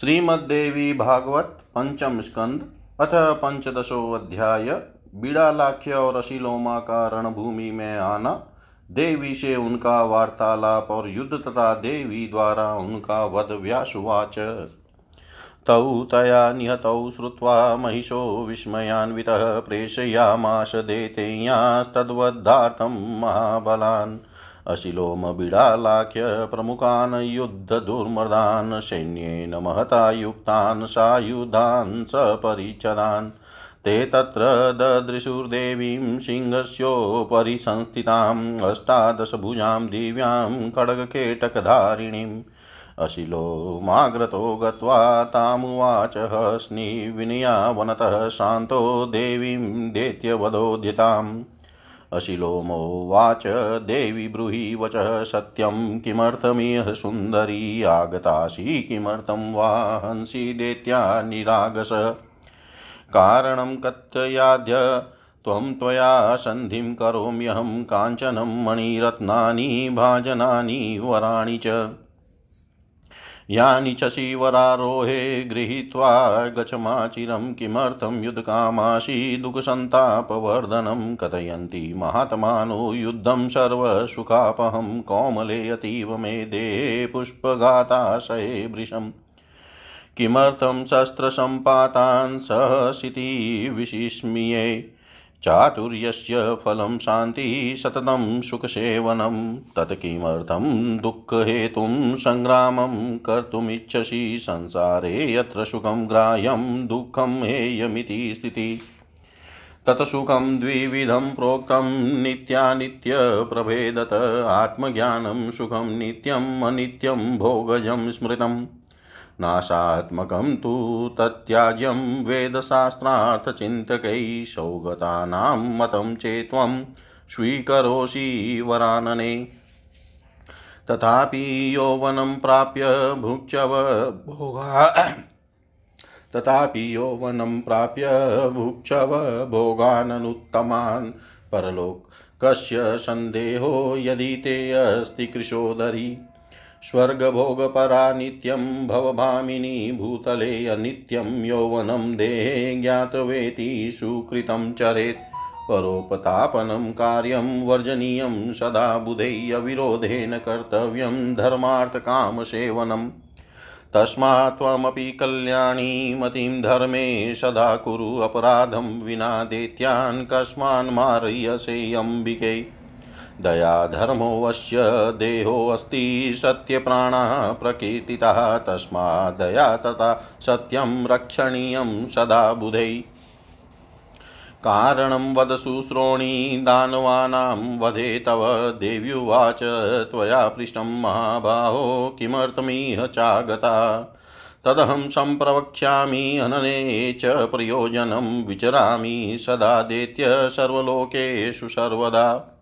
श्रीमद्देवी भागवत पंचम स्कंद, अथ पंचदशो अध्याय, बीड़ालाख्य और अशिलोमा का रणभूमि में आना। देवी से उनका वार्तालाप और युद्ध तथा देवी द्वारा उनका वध व्यासुवाच। तौ तया निहतौ श्रुत्वा महिषो विस्मयान्वितः प्रेषयामाश देतेयास्तद्वद्धार्थं महाबलान्। अशिलोमबिडालाख्य प्रमुखान् युद्धदुर्मदान् सैन्येन महता युक्तान् सायुधान् सपरिच्छदान् ते तत्र ददृशुर्देवीं सिंहस्योपरि संस्थिताम्, अष्टादशभुजां दिव्यां खड्गकेटकधारिणीम्। अशिलोमाग्रतो गत्वा तामुवाच हस्निविनया वनतः शान्तो देवीं दैत्यवधोद्यताम् अशिलोमोवाच देवी ब्रूहि वचः, सत्यं किमर्थमिह सुन्दरी, आगतासि किमर्थं वा हंसि दैत्या निरागस। कारणं कथयाद्य त्वं त्वया सन्धिं करोम्यहं काञ्चनं मणिरत्नानि, भाजनानि, वराणि च। यानि च शिवरारोहे गृहीत्वा गच्छमाचिरं किमर्थं युद्धकामाशि दुःखसन्तापवर्धनं कथयन्ति महात्मानो युद्धं सर्वसुखापहं कोमले अतीव मे देहे पुष्पघाताशये वृशम् किमर्थं शस्त्रसम्पातान् सहसिति विशिस्मिये चातुर्यस्य फलं शान्तिः सततं सुखसेवनं। तत् किमर्थं दुःखहेतुं सङ्ग्रामं कर्तुमिच्छसि? संसारे यत्र सुखं ग्राह्यं, दुःखं हेयमिति स्थितिः। तत्सुखं द्विविधं प्रोक्तं नित्यानित्यप्रभेदत आत्मज्ञानं सुखं नित्यम्, अनित्यं भोगजं स्मृतम्। नाशात्मकं तु तत्याज्यं वेदशास्त्रार्थचिन्तकैः सौगतानां मतं चेत्त्वं स्वीकरोषि वरानने। तथापि यौवनं प्राप्य भुक्षव भोगा। तथापि यौवनं प्राप्य भुक्षव भोगाननुत्तमान्। परलोकस्य सन्देहो यदि ते अस्ति कृशोदरी। स्वर्गभोगपरा नित्यं भवभामिनी भूतले अनित्यं यौवनं देहे ज्ञातवेति सुकृतं चरेत्। परोपतापनं कार्यं वर्जनीयं सदा बुधैः अविरोधेन कर्तव्यं धर्मार्थकामसेवनम् तस्मात् त्वमपि कल्याणी मतिं धर्मे सदा कुरु अपराधं विना दैत्यान् कस्मान् मारयसे दयाधर्मोऽवश्य देहोऽस्ति सत्यप्राणः प्रकीर्तितः तस्माद्दया तथा सत्यं रक्षणीयं सदा बुधै। कारणं वद शुश्रोणि दानवानां वधे तव देव्युवाच त्वया पृष्टं महाबाहो किमर्थमिह चागता। तदहं सम्प्रवक्ष्यामि हनने च प्रयोजनं विचरामि सदा देत्य सर्वलोकेषु सर्वदा।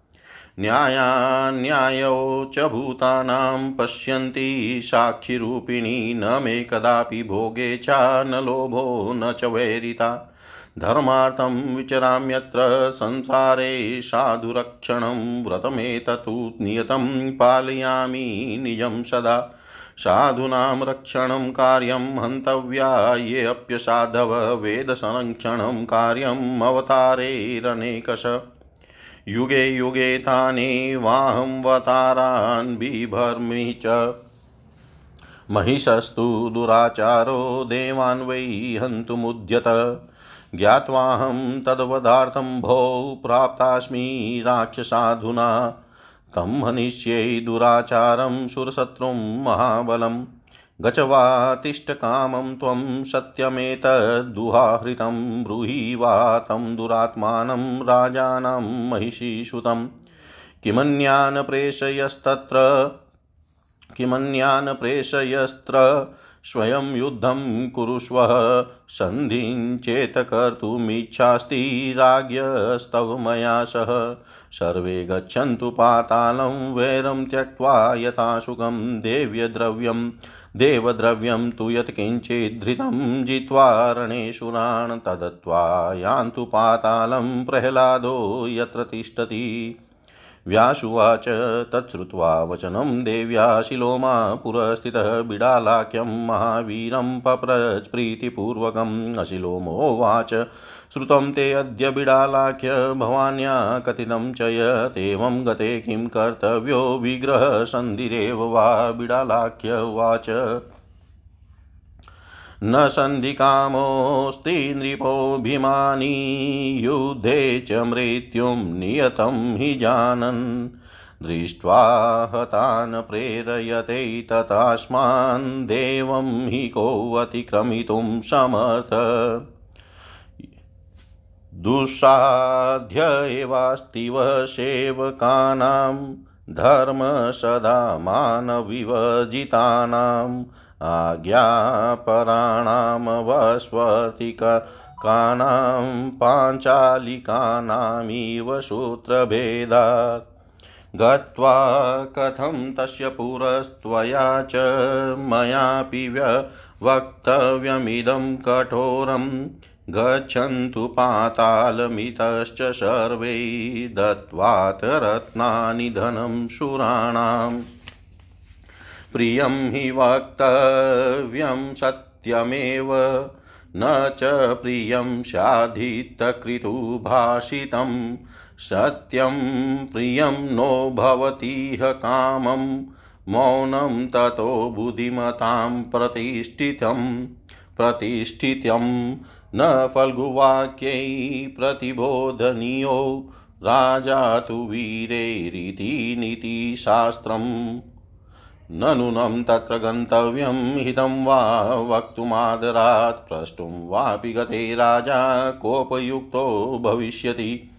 न्यायान्यायौ च भूतानां पश्यन्ति साक्षिरूपिणी न मे कदापि भोगे च न लोभो न च वैरिता धर्मार्थं विचराम्यत्र संसारे साधुरक्षणं व्रतमेततु नियतं पालयामि निजं सदा। साधूनां रक्षणं कार्यं हन्तव्या येऽप्यसाधव वेदसंरक्षणं कार्यम् अवतारैरनेकश। युगे युगे तानेवाहंवतारान् बिभर्मि च। महिषस्तु दुराचारो देवान् वै हन्तुमुद्यत। ज्ञात्वाहं तद्वदार्थं भो प्राप्तास्मि राक्षसाधुना। तं हनिष्ये दुराचारं सुरशत्रुं महाबलम्। गच वा तिष्ठकामं त्वं सत्यमेतद्दुहाहृतं ब्रूहि वा तं दुरात्मानं राजानं महिषीसुतं किमन्यान् प्रेषयस्तत्र किमन्यान् प्रेषयस्त्र स्वयं युद्धं कुरुष्व, सन्धिं चेत् कर्तुमिच्छास्ति राज्ञस्तव मया सह। सर्वे गच्छन्तु पातालं वैरं त्यक्त्वा यथा सुखं देव्यद्रव्यं, देवद्रव्यं तु यत्किञ्चिद्धृतं जित्वा रणेशुरान् तदत्वा यान्तु पातालं प्रह्लादो यत्र तिष्ठति। व्यासुवाच तच्छ्रुत्वा वचनं देव्या शिलोमा पुरस्थितः बिडालाख्यं महावीरं पप्रस्प्रीतिपूर्वकम् अशिलोमोवाच श्रुतं ते अद्य बिडालाख्य भवान्या कथितं च यतेवं गते किं कर्तव्यो विग्रहसन्धिरेव वा बिडालाख्य उवाच न सन्धिकामोऽस्ति नृपोऽभिमानी। युद्धे च मृत्युं नियतं हि जानन्। दृष्ट्वा हतान् प्रेरयते तथास्मान्। देवं हि कोऽतिक्रमितुं समर्थ। दुःसाध्य एवास्तिव सेवकानां। धर्म सदा मानविवर्जितानाम् आज्ञापराणामवस्वतिकानां पाञ्चालिकानामिव सूत्रभेदात्। गत्वा कथं तस्य पुरस्त्वया च मयापि वक्तव्यमिदं कठोरम् गच्छन्तु पातालमितश्च सर्वै दत्त्वात् रत्नानि धनं सुराणाम्। प्रियं हि वक्तव्यं सत्यमेव। न च प्रियं स्याधितकृतुभाषितं सत्यं प्रियं नो भवतीह कामं। मौनं ततो बुद्धिमतां प्रतिष्ठितं। प्रतिष्ठितं न फल्गुवाक्यै प्रतिबोधनीयो। राजा तु वीरैरिति नीतिशास्त्रम्। नूनं तत्र गन्तव्यं हितं वा वक्तुमादरात् प्रष्टुं वापि गते राजा कोपयुक्तो भविष्यति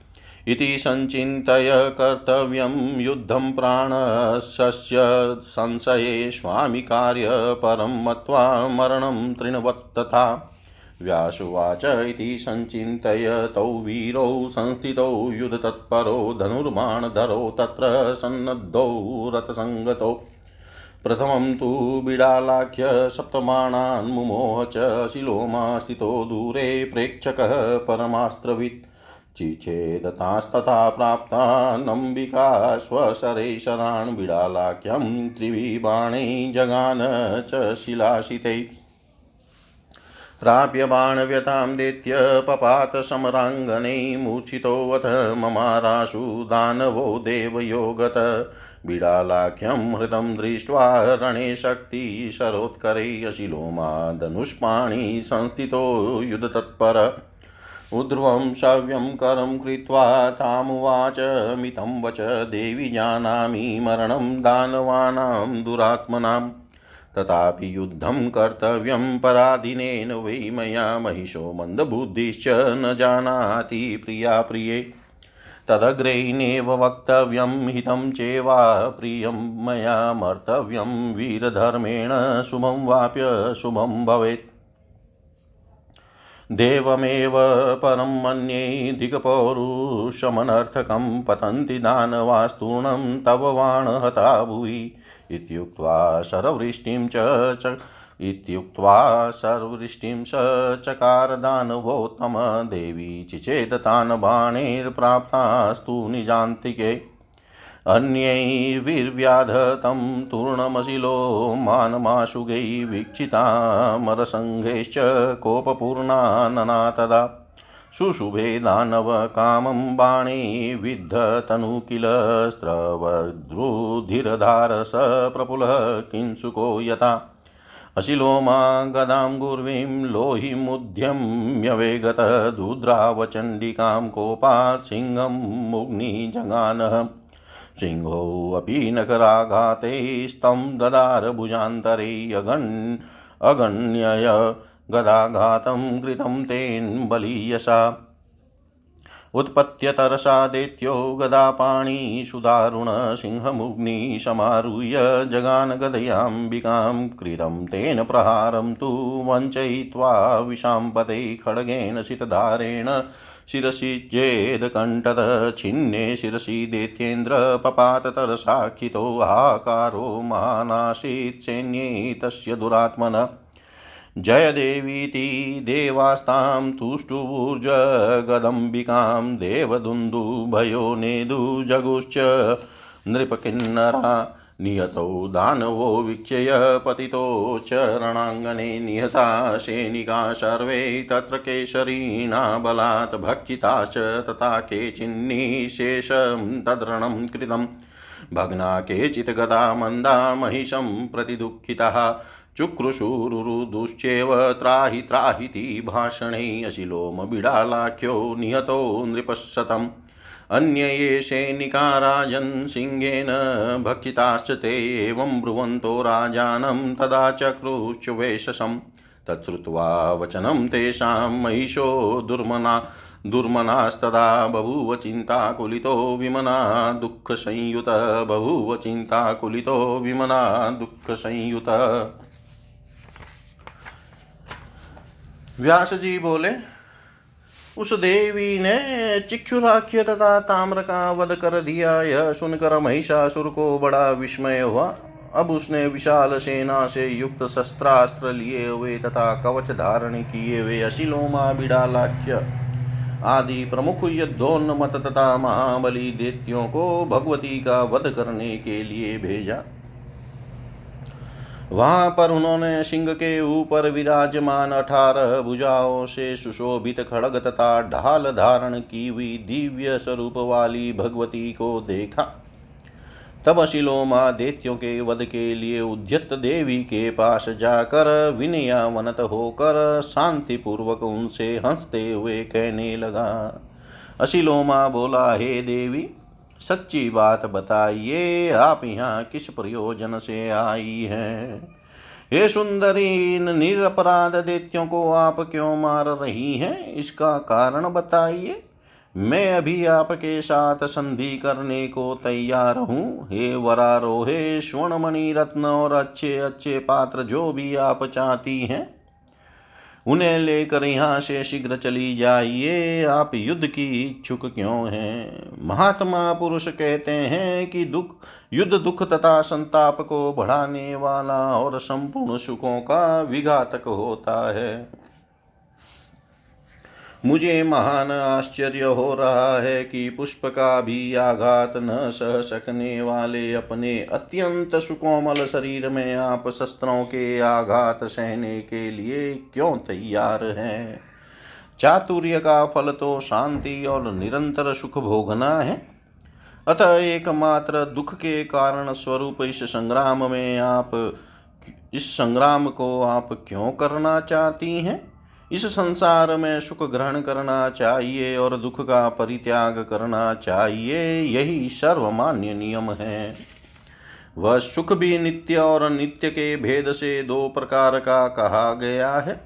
इति सञ्चिन्तय कर्तव्यं युद्धं प्राणस्य संशये स्वामि कार्य परं मत्वा मरणं तृणवत्तथा व्यासुवाच इति सञ्चिन्तय तौ वीरौ संस्थितौ युधतत्परो धनुर्बाणधरौ तत्र सन्नद्धौ रथसङ्गतौ। प्रथमं तु बिडालाख्य सप्तमाणान्मुमोह च शिलोमा स्थितो दूरे प्रेक्षकः परमास्त्रवित्। चिच्छेदतास्तथा प्राप्तानम्बिका स्वशरैशरान् बिडालाख्यं त्रिविबाणै जगान च शिलाशितै। प्राप्य बाणव्यतां दैत्य पपात समराङ्गने मूर्छितोऽथ ममाराशु दानवो देवयोगत बिडालाख्यं हृतं दृष्ट्वा रणे शक्तिशरोत्करे अशिलोमा धनुष्पाणि संस्थितो युधतत्पर उध्रुवं शव्यं करं कृत्वा तामुवाच मितं वच देवि जानामि मरणं दानवानां दुरात्मनाम्। तथापि युद्धं कर्तव्यं पराधीनेन वै मया महिषो मन्दबुद्धिश्च न जानाति, प्रिया प्रिये। तदग्रैनेव वक्तव्यं हितं चेवा प्रियं, मया मर्तव्यं वीरधर्मेण शुभं वाप्य शुभं भवेत्। देवमेव परं मन्ये दिक्पौरुषमनर्थकं पतन्ति दानवास्तूणं तव वाणहता भुवि। इत्युक्त्वा शरवृष्टिं च इत्युक्त्वा सर्ववृष्टिं स चकार दानवोत्तम देवी चिचेदतान् बाणैर्प्राप्तास्तु निजान्तिके। अन्यैर्विर्व्याधतं तूर्णमशिलो मानमाशुगै वीक्षितामरसङ्घैश्च कोपपूर्णानना तदा शुशुभे दानवकामं बाणे विद्धतनु किल स्रवद्रुधिरधारस प्रफुलः किंसुको यथा। अशिलोमा गदां गुर्वीं लोहिमुद्यम्यवेगतः दुद्रावचण्डिकां कोपात् सिंहं मुग्निजगानः सिंहोऽपि नकराघाते स्तं ददार भुजान्तरे अगन् अगण्यय गदाघातं कृतं तेन बलीयसा। उत्पत्य तरसा दैत्यो गदापाणिषु दारुणसिंहमुग्निशमारुह्य जगान गदयाम्बिकां कृतं तेन प्रहारं तु वञ्चयित्वा विशाम्पते खड्गेन सितधारेण शिरसि चेदकण्ठत छिन्ने शिरसि दैत्येन्द्र पपाततरसाक्षितो हाकारो महानासीत् सैन्ये तस्य दुरात्मन। जय देवीति देवास्तां तुष्टुभुर्जगदम्बिकां देवदुन्दुभयो नेदुजगुश्च नृपकिन्नरा निहतौ दानवो वीक्षय पतितो चरणाङ्गने निहता सैनिका सर्वे तत्र केशरीणा बलात् भक्षिताश्च तथा केचिन्निशेषं तद्रणं कृतम् भग्ना केचित् गता मन्दा महिषं प्रतिदुःखितः। चुक्रुशुरुरुदुश्चेव त्राहि त्राहिति भाषणे अशिलोमबिडालाख्यो निहतो नृपशतम् अन्ये ये सैनिका राजन् सिंहेन भक्षिताश्च ते एवं ब्रुवन्तो राजानं तदा चक्रुश्च वेशसं तच्छ्रुत्वा वचनं तेषां महिषो दुर्मना दुर्मनास्तदा बभूव चिन्ताकुलितो विमना दुःखसंयुत बभूव चिन्ताकुलितो विमना दुःखसंयुत। व्यास जी बोले, उस देवी ने चिक्षुराख्य तथा ताम्र का वध कर दिया। यह सुनकर महिषासुर को बड़ा विस्मय हुआ। अब उसने विशाल सेना से युक्त शस्त्रास्त्र लिए हुए तथा कवच धारण किए हुए अशिलोमा बिड़ालाख्य आदि प्रमुख युद्धोन्मत तथा महाबली देत्यों को भगवती का वध करने के लिए भेजा। वहाँ पर उन्होंने सिंह के ऊपर विराजमान अठारह भुजाओं से सुशोभित खड़ग तथा ढाल धारण की हुई दिव्य स्वरूप वाली भगवती को देखा। तब शिलोमा दैत्यों के वध के लिए उद्यत देवी के पास जाकर विनयावनत होकर शांति पूर्वक उनसे हँसते हुए कहने लगा, अशिलोमा, बोला, हे देवी सच्ची बात बताइए, आप यहाँ किस प्रयोजन से आई है? हे सुंदरी इन निरपराध दैत्यों को आप क्यों मार रही हैं? इसका कारण बताइए। मैं अभी आपके साथ संधि करने को तैयार हूँ। हे वरारोहे, स्वर्णमणि रत्न और अच्छे अच्छे पात्र जो भी आप चाहती हैं उन्हें लेकर यहाँ से शीघ्र चली जाइए। आप युद्ध की इच्छुक क्यों हैं? महात्मा पुरुष कहते हैं कि दुख, युद्ध दुख तथा संताप को बढ़ाने वाला और संपूर्ण सुखों का विघातक होता है। मुझे महान आश्चर्य हो रहा है कि पुष्प का भी आघात न सह सकने वाले अपने अत्यंत सुकोमल शरीर में आप शस्त्रों के आघात सहने के लिए क्यों तैयार हैं? चातुर्य का फल तो शांति और निरंतर सुख भोगना है। अतः एकमात्र दुख के कारण स्वरूप इस संग्राम में आप, इस संग्राम को आप क्यों करना चाहती हैं? इस संसार में सुख ग्रहण करना चाहिए और दुख का परित्याग करना चाहिए, यही सर्वमान्य नियम है। वह सुख भी नित्य और नित्य के भेद से दो प्रकार का कहा गया है।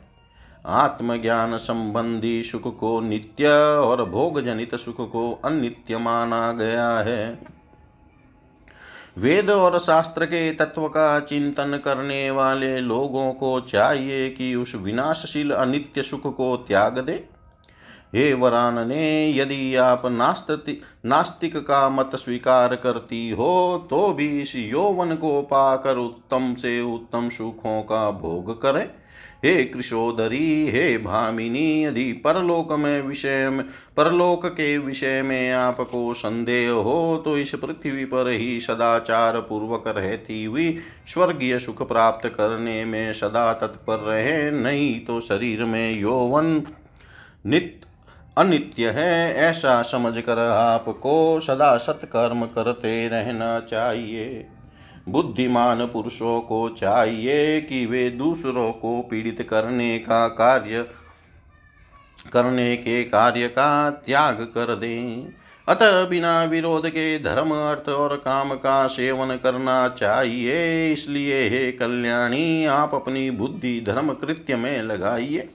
आत्मज्ञान संबंधी सुख को नित्य और भोग जनित सुख को अनित्य माना गया है। वेद और शास्त्र के तत्व का चिंतन करने वाले लोगों को चाहिए कि उस विनाशशील अनित्य सुख को त्याग दे। हे वरान ने यदि आप नास्तिक नास्तिक का मत स्वीकार करती हो तो भी इस यौवन को पाकर उत्तम से उत्तम सुखों का भोग करें। हे कृशोदरी, हे भामिनी, यदि परलोक में विषय में परलोक के विषय में आपको संदेह हो तो इस पृथ्वी पर ही सदाचार पूर्वक रहती हुई स्वर्गीय सुख प्राप्त करने में सदा तत्पर रहे, नहीं तो शरीर में यौवन नित्य अनित्य है। ऐसा समझकर आपको सदा सत्कर्म करते रहना चाहिए। बुद्धिमान पुरुषों को चाहिए कि वे दूसरों को पीड़ित करने का कार्य, करने के कार्य का त्याग कर दें। अतः बिना विरोध के धर्म, अर्थ और काम का सेवन करना चाहिए। इसलिए हे कल्याणी, आप अपनी बुद्धि धर्म कृत्य में लगाइए।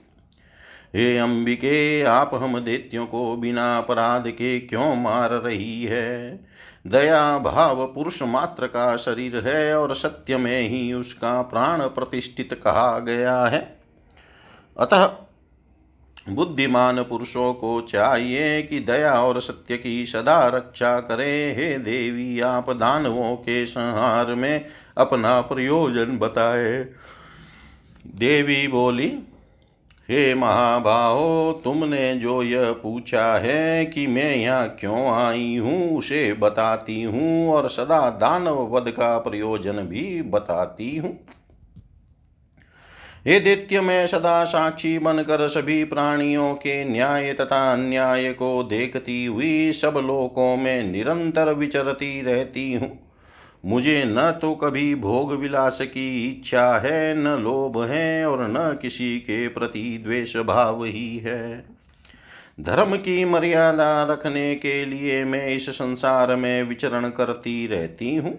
हे अंबिके, आप हम दैत्यों को बिना अपराध के क्यों मार रही है? दया भाव पुरुष मात्र का शरीर है और सत्य में ही उसका प्राण प्रतिष्ठित कहा गया है। अतः बुद्धिमान पुरुषों को चाहिए कि दया और सत्य की सदा रक्षा करे। हे देवी, आप दानवों के संहार में अपना प्रयोजन बताए। देवी बोली हे महाबाहो तुमने जो यह पूछा है कि मैं यहाँ क्यों आई हूँ, उसे बताती हूँ और सदा दानव वध का प्रयोजन भी बताती हूँ। हे दित्य, में सदा साक्षी बनकर सभी प्राणियों के न्याय तथा अन्याय को देखती हुई सब लोकों में निरंतर विचरती रहती हूँ। मुझे न तो कभी भोग विलास की इच्छा है, न लोभ है और न किसी के प्रति द्वेष भाव ही है। धर्म की मर्यादा रखने के लिए मैं इस संसार में विचरण करती रहती हूँ।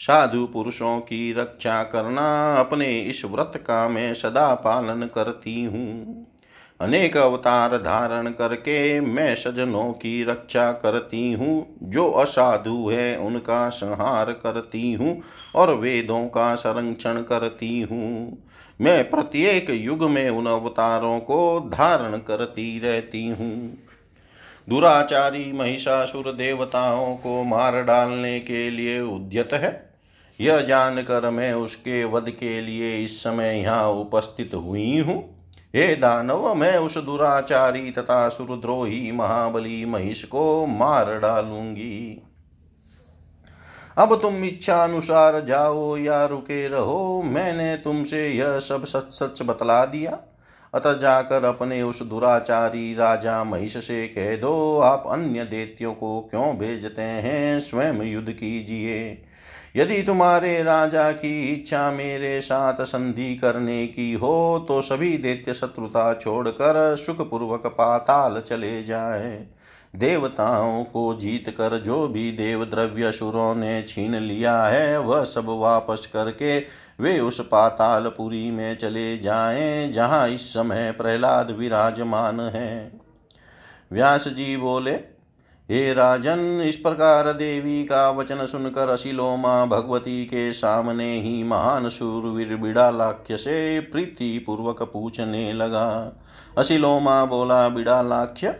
साधु पुरुषों की रक्षा करना अपने इस व्रत का मैं सदा पालन करती हूँ। अनेक अवतार धारण करके मैं सजनों की रक्षा करती हूँ, जो असाधु है, उनका संहार करती हूँ और वेदों का संरक्षण करती हूँ। मैं प्रत्येक युग में उन अवतारों को धारण करती रहती हूँ। दुराचारी महिषासुर देवताओं को मार डालने के लिए उद्यत है। यह जानकर मैं उसके वध के लिए इस समय यहाँ उपस्थित हुई हूँ। हे दानव, मैं उस दुराचारी तथा सुरद्रोही महाबली महिष को मार डालूँगी। अब तुम इच्छा अनुसार जाओ या रुके रहो, मैंने तुमसे यह सब सच सच बतला दिया। अतः जाकर अपने उस दुराचारी राजा महिष से कह दो, आप अन्य देत्यों को क्यों भेजते हैं स्वयं युद्ध कीजिए। यदि तुम्हारे राजा की इच्छा मेरे साथ संधि करने की हो तो सभी दैत्य शत्रुता छोड़कर सुखपूर्वक पाताल चले जाए। देवताओं को जीत कर जो भी देव द्रव्य सुरों ने छीन लिया है, वह सब वापस करके वे उस पातालपुरी में चले जाएँ, जहाँ इस समय प्रहलाद विराजमान है। व्यास जी बोले, हे राजन, इस प्रकार देवी का वचन सुनकर अशिलोमा भगवती के सामने ही महान शूरवीर बिड़ालाख्य से प्रीति पूर्वक पूछने लगा। अशिलोमा बोला, बिड़ालाख्य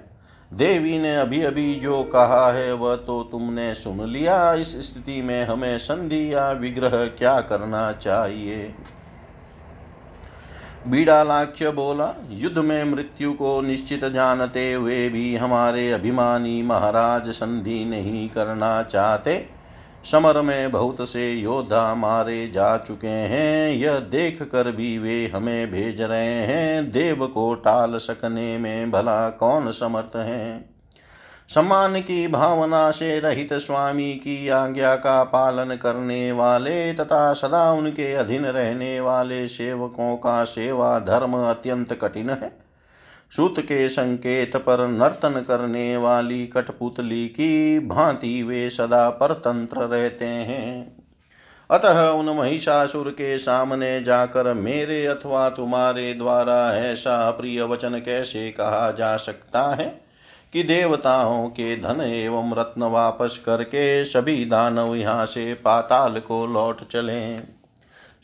देवी ने अभी अभी जो कहा है, वह तो तुमने सुन लिया। इस स्थिति में हमें संधि या विग्रह क्या करना चाहिए? बीड़ालाख्य बोला, युद्ध में मृत्यु को निश्चित जानते हुए भी हमारे अभिमानी महाराज संधि नहीं करना चाहते। समर में बहुत से योद्धा मारे जा चुके हैं। यह देख कर भी वे हमें भेज रहे हैं। देव को टाल सकने में भला कौन समर्थ है? सम्मान की भावना से रहित स्वामी की आज्ञा का पालन करने वाले तथा सदा उनके अधीन रहने वाले सेवकों का सेवा धर्म अत्यंत कठिन है। सूत के संकेत पर नर्तन करने वाली कठपुतली की भांति वे सदा परतंत्र रहते हैं। अतः उन महिषासुर के सामने जाकर मेरे अथवा तुम्हारे द्वारा ऐसा प्रिय वचन कैसे कहा जा सकता है कि देवताओं के धन एवं रत्न वापस करके सभी दानव यहाँ से पाताल को लौट चले।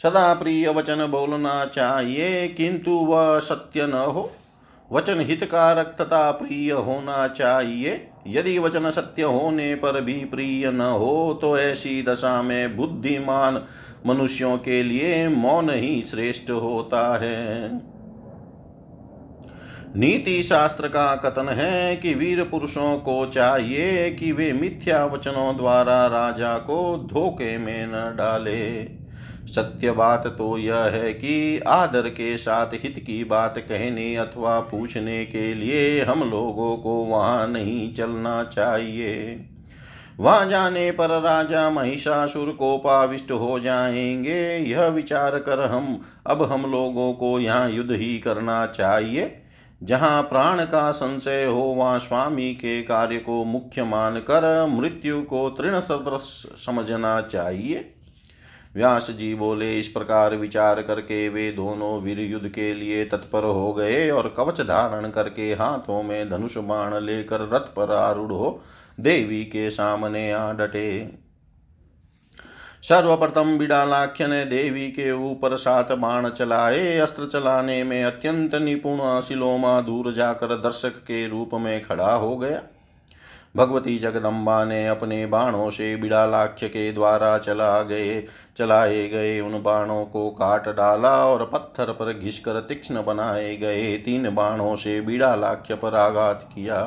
सदा प्रिय वचन बोलना चाहिए, किंतु वह सत्य न हो। वचन हितकारक तथा प्रिय होना चाहिए। यदि वचन सत्य होने पर भी प्रिय न हो तो ऐसी दशा में बुद्धिमान मनुष्यों के लिए मौन ही श्रेष्ठ होता है। नीति शास्त्र का कथन है कि वीर पुरुषों को चाहिए कि वे मिथ्या वचनों द्वारा राजा को धोखे में न डाले। सत्य बात तो यह है कि आदर के साथ हित की बात कहने अथवा पूछने के लिए हम लोगों को वहाँ नहीं चलना चाहिए। वहाँ जाने पर राजा महिषासुर कोपाविष्ट हो जाएँगे। यह विचार कर हम, अब हम लोगों को यहाँ युद्ध ही करना चाहिए। जहाँ प्राण का संशय हो, वहाँ स्वामी के कार्य को मुख्य मानकर मृत्यु को तृण सदृश समझना चाहिए। व्यास जी बोले, इस प्रकार विचार करके वे दोनों वीर युद्ध के लिए तत्पर हो गए और कवच धारण करके हाथों में धनुष बाण लेकर रथ पर आरूढ़ देवी के सामने आ डटे। सर्वप्रथम बिड़ालाख्य ने देवी के ऊपर सात बाण चलाए। अस्त्र चलाने में अत्यंत निपुण शिलोमा दूर जाकर दर्शक के रूप में खड़ा हो गया। भगवती जगदम्बा ने अपने बाणों से बिड़ालाख्य के द्वारा चला गए, चलाए गए उन बाणों को काट डाला और पत्थर पर घिसकर तीक्ष्ण बनाए गए तीन बाणों से बिड़ालाख्य पर आघात किया।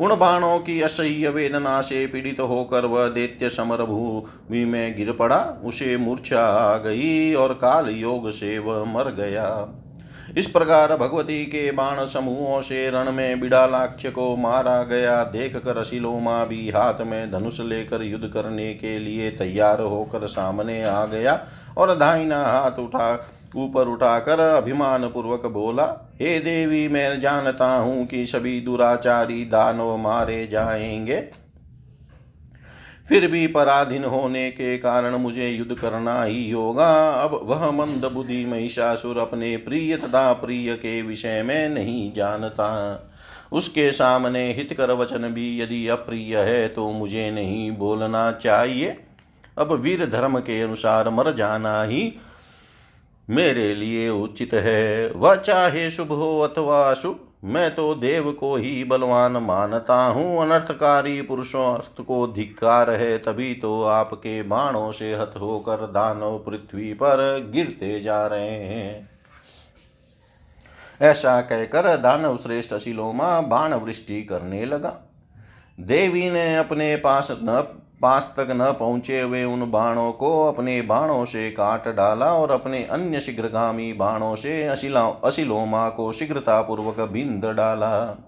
उन बाणों की असह्य वेदना से पीड़ित होकर वह दैत्य समर भूमि में गिर पड़ा, उसे मूर्छा आ गई और काल योग से वह मर गया। इस प्रकार भगवती के बाण समूहों से रण में बिड़ालाक्ष को मारा गया। देख कर शिलोमा भी हाथ में धनुष लेकर युद्ध करने के लिए तैयार होकर सामने आ गया और दाहिना हाथ उठा, ऊपर उठाकर अभिमान पूर्वक बोला, हे देवी, मैं जानता हूँ कि सभी दुराचारी दानव मारे जाएँगे। फिर भी पराधीन होने के कारण मुझे युद्ध करना ही होगा। अब वह मंद बुद्धि महिषासुर अपने प्रिय तथा प्रिय के विषय में नहीं जानता। उसके सामने हितकर वचन भी यदि अप्रिय है तो मुझे नहीं बोलना चाहिए। अब वीर धर्म के अनुसार मर जाना ही मेरे लिए उचित है। वह चाहे शुभ हो अथवा अशुभ मैं तो देव को ही बलवान मानता हूँ, अनर्थकारी पुरुषों अर्थ को धिक्कार है, तभी तो आपके बाणों से हत होकर दानव पृथ्वी पर गिरते जा रहे हैं। ऐसा कहकर दानव श्रेष्ठ शिलोमा बाण वृष्टि करने लगा। देवी ने अपने पास न पास तक न पहुँचे हुए उन बाणों को अपने बाणों से काट डाला और अपने अन्य शीघ्रगामी बाणों से अशिला, अशिलोमा को शीघ्रता पूर्वक बिंद डाला।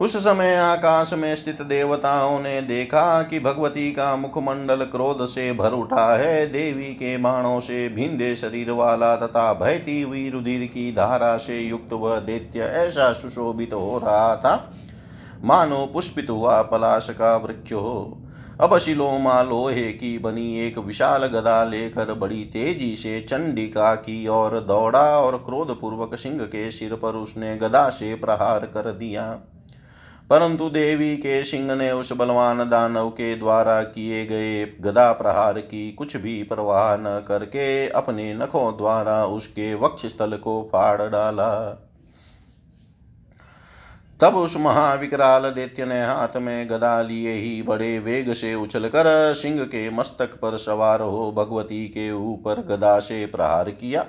उस समय आकाश में स्थित देवताओं ने देखा कि भगवती का मुखमंडल क्रोध से भर उठा है। देवी के बाणों से भिंदे शरीर वाला तथा भयती हुई रुधिर की धारा से युक्त वह दैत्य ऐसा सुशोभित हो रहा था। मानो पुष्पित हुआ पलाश का वृक्ष हो। अब शिलोमा लोहे की बनी एक विशाल गदा लेकर बड़ी तेज़ी से चंडिका की ओर दौड़ा और क्रोध पूर्वक सिंह के सिर पर उसने गदा से प्रहार कर दिया। परंतु देवी के सिंह ने उस बलवान दानव के द्वारा किए गए गदा प्रहार की कुछ भी परवाह न करके अपने नखों द्वारा उसके वक्ष स्थल को फाड़ डाला। तब उस महाविकराल दैत्य ने हाथ में गदा लिए ही बड़े वेग से उछलकर सिंह के मस्तक पर सवार हो भगवती के ऊपर गदा से प्रहार किया।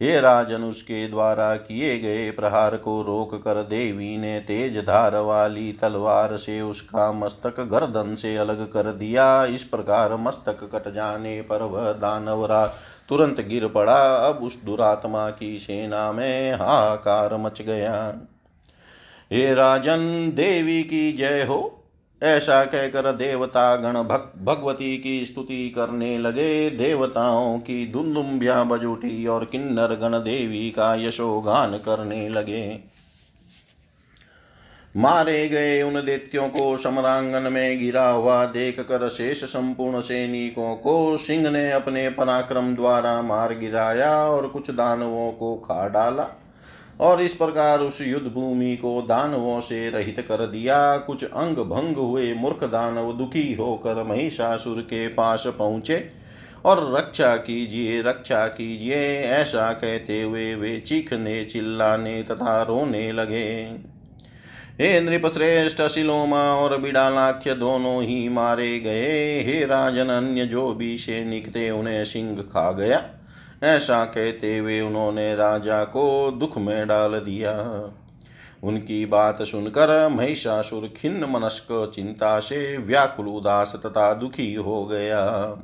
हे राजन, उसके द्वारा किए गए प्रहार को रोक कर देवी ने तेज धार वाली तलवार से उसका मस्तक गर्दन से अलग कर दिया। इस प्रकार मस्तक कट जाने पर वह दानवरा तुरंत गिर पड़ा। अब उस दुरात्मा की सेना में हाकार मच गया। हे राजन देवी की जय हो। ऐसा कहकर देवता गण भग, भगवती की स्तुति करने लगे। देवताओं की धुंधुम्बिया बज उठी और किन्नर गण देवी का यशोगान करने लगे। मारे गए उन दैत्यों को समरांगन में गिरा हुआ देख कर शेष संपूर्ण सैनिकों को सिंह ने अपने पराक्रम द्वारा मार गिराया और कुछ दानवों को खा डाला। और इस प्रकार उस युद्ध भूमि को दानवों से रहित कर दिया। कुछ अंग भंग हुए मूर्ख दानव दुखी होकर महिषासुर के पास पहुँचे और रक्षा कीजिए रक्षा कीजिए, ऐसा कहते हुए वे चीखने, चिल्लाने तथा रोने लगे। हे नृप श्रेष्ठ शिलोमा और बिड़ालाख्य दोनों ही मारे गए। हे राजन, अन्य जो भी सैनिक थे उन्हें सिंह खा गया। ऐसा कहते हुए उन्होंने राजा को दुख में डाल दिया। उनकी बात सुनकर महिषासुर खिन्न मनस्क, चिंता से व्याकुल, उदास तथा दुखी हो गया।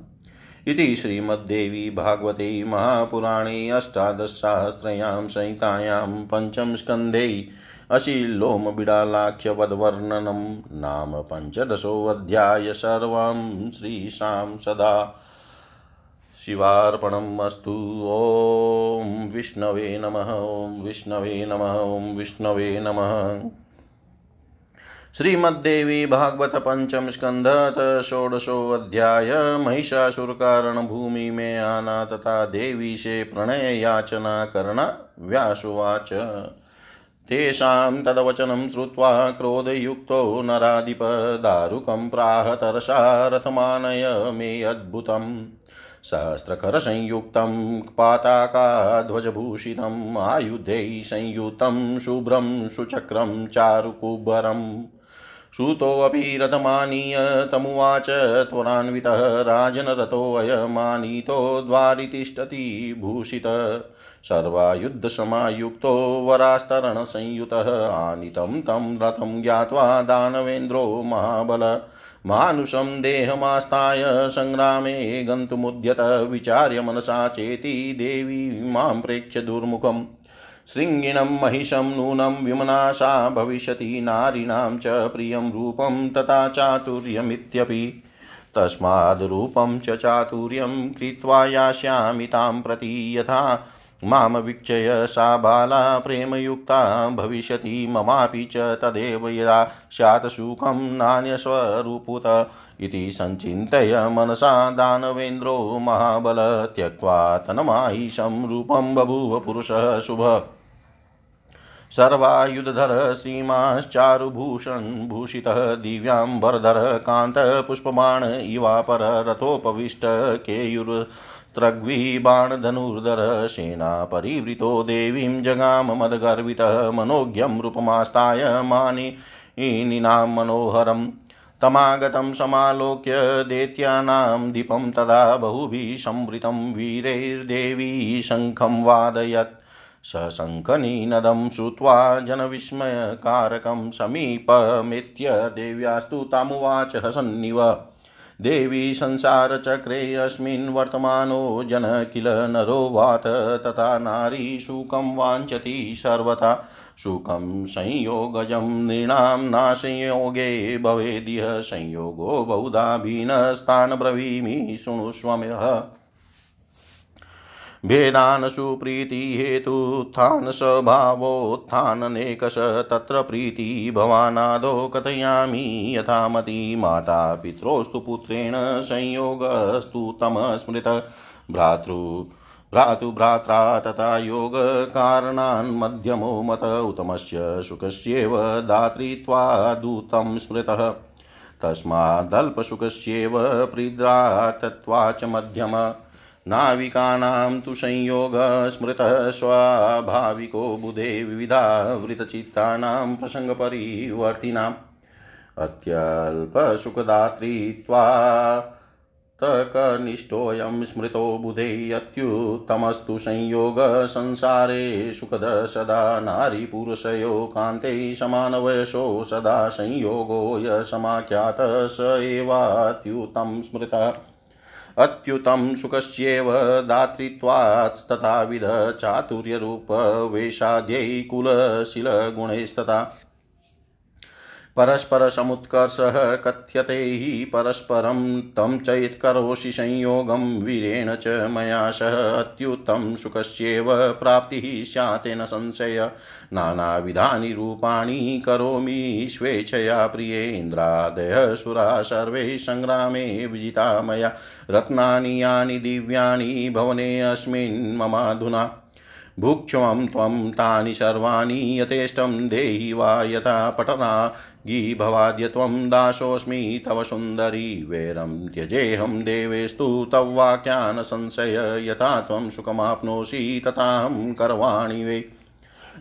इति श्रीमद्देवी भागवते महापुराणे अष्टादशसहस्रयां संहितायां पञ्चम स्कन्धे अशीलोमबिडालाख्यवद्वर्णनं नाम पञ्चदशोऽध्याय। सर्वं श्रीशां सदा शिवार्पणम् अस्तु ॐ विष्णवे नमः, ॐ विष्णवे नमः, ॐ विष्णवे नमः। श्रीमद्देवी भागवत पंचम स्कंध षोडशो अध्याय महिषासुर कारण भूमि में आना तथा देवी से प्रणय याचना करना व्यासुवाच। तेषां तदवचनं श्रुत्वा क्रोधयुक्तो नराधिपदारुकं प्राह मे अद्भुतम्। सहस्रकरसंयुक्तं पाताकाध्वजभूषितम् आयुधैः संयुतं, शुभ्रं सुचक्रं चारुकुब्बरम् श्रुतोऽपि रथमानीय तमुवाच त्वरान्वितः राजनरतोऽयमानीतो द्वारि तिष्ठति भूषित। सर्वायुद्धसमायुक्तो, वरास्तरणसंयुतः, आनीतं तं रथं ज्ञात्वा दानवेन्द्रो महाबल। मानुषं देहमास्ताय सङ्ग्रामे गन्तुमुद्यत विचार्य मनसा चेति देवी माँ प्रेक्ष्य दुर्मुखम् शृङ्गिणं महिषं नूनं विमनाशा भविष्यति नारीणां च प्रियं रूपं तथा चातुर्यमित्यपि। तस्माद्रूपं च चातुर्यं कृत्वा यास्यामि तां प्रति यथा माँ वीक्षय सा बाला प्रेमयुक्ता भविष्यति ममापि च तदेव यदा स्यात् सुखं नान्यस्वरूपुत इति सञ्चिन्तय मनसा दानवेन्द्रो महाबल त्यक्त्वा तन्मायिषं रूपं बभूव पुरुषः शुभ। सर्वायुधधर श्रीमाश्चारुभूषण भूषितः दिव्याम्बरधर कान्तपुष्पमाण इवापर रथोपविष्ट केयुर् त्रग्वीबाणधनुर्धर सेना परिवृतो देवीं जगाम मदगर्वितः मनोज्ञं रूपमास्ताय मानिनां मनोहरम् तमागतं समालोक्य दैत्यानां दीपं तदा बहुभिः संवृतं वीरैर्देवी शङ्खं वादयत्। सशङ्खनिनदं श्रुत्वा जनविस्मयकारकं समीपमेत्य देव्यास्तु तामुवाच हसन्निव देवी संसारचक्रे अस्मिन् वर्तमानो जन किल नरो वात, तथा नारी सुखं वाञ्छति सर्वथा। सुखं संयोगजं नृणां नासंयोगे भवेदिह संयोगो बहुधा भिन्नस्तान् ब्रवीमि शृणुष्वम्यः भेदान् सुप्रीतिहेतुत्थान स्वभावोत्थाननेकश तत्र प्रीति भवानादौ कथयामि यथामति माता पित्रोस्तु पुत्रेण संयोगस्तु तमस्मृत भ्रातृ भ्रातुभ्रात्रा तथा योगकारणान् मध्यमो मत उत्तमस्य सुखस्येव दातृत्वादूतं स्मृतः तस्मादल्पसुखस्येव प्रीद्रातत्वा च मध्यम नाविकानां तु संयोगः स्मृतः स्वाभाविको बुधे विविधा वृतचित्तानां प्रसङ्गपरिवर्तिनाम् अत्यल्पसुखदातृत्वा तकनिष्ठोऽयं स्मृतो बुधे अत्युत्तमस्तु संसारे सुखद सदा नारीपुरुषयो कान्ते समानवयसो सदा संयोगो य समाख्यात स एवात्युतं स्मृतः। अत्युतं सुखस्येव दातृत्वात्तथाविध चातुर्यरूपवेशाद्यै कुलशीलगुणैस्तथा परस्परसमुत्कर्षः कथ्यते हि परस्परं तं चैत्करोषि संयोगं वीरेण च मया सह अत्युत्तं सुखस्येव प्राप्तिः स्यातेन संशय। नानाविधानि रूपाणि करोमि स्वेच्छया प्रियेन्द्रादयः सुरा सर्वे सङ्ग्रामे विजिता मया। रत्नानि यानि दिव्यानि भवनेऽस्मिन् ममाधुना। भुक्ष्वं त्वं तानि सर्वाणि यथेष्टं देहि वा यथा पठना। गीभवाद्यत्वं दासोऽस्मि तव सुन्दरी। वैरं त्यजेऽहं देवेस्तु तव वाक्यान् संशय यथा त्वं सुखमाप्नोषि तथाहं करवाणि वे।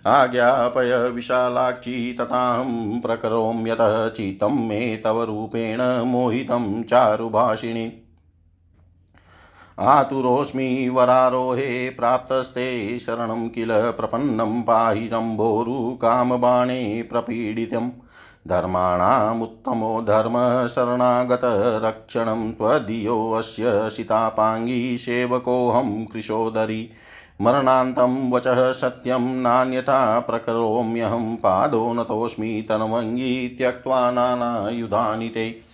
आज्ञापय विशालाक्षी तथाहं प्रकरोम्यतः। चित्तं मे तव रूपेण मोहितं चारुभाषिणी। आतुरोऽस्मि वरारोहे प्राप्तस्ते शरणं किल प्रपन्नं पाहि शम्भोरुकामबाणे प्रपीडितम्। धर्माणामुत्तमो धर्मशरणागतरक्षणं त्वदीयोऽस्य सितापाङ्गी सेवकोऽहं कृशोदरी। मरणान्तं वचः सत्यं नान्यथा प्रकरोम्यहं पादो नतोऽस्मि तन्वङ्गी त्यक्त्वा नानायुधानि ते।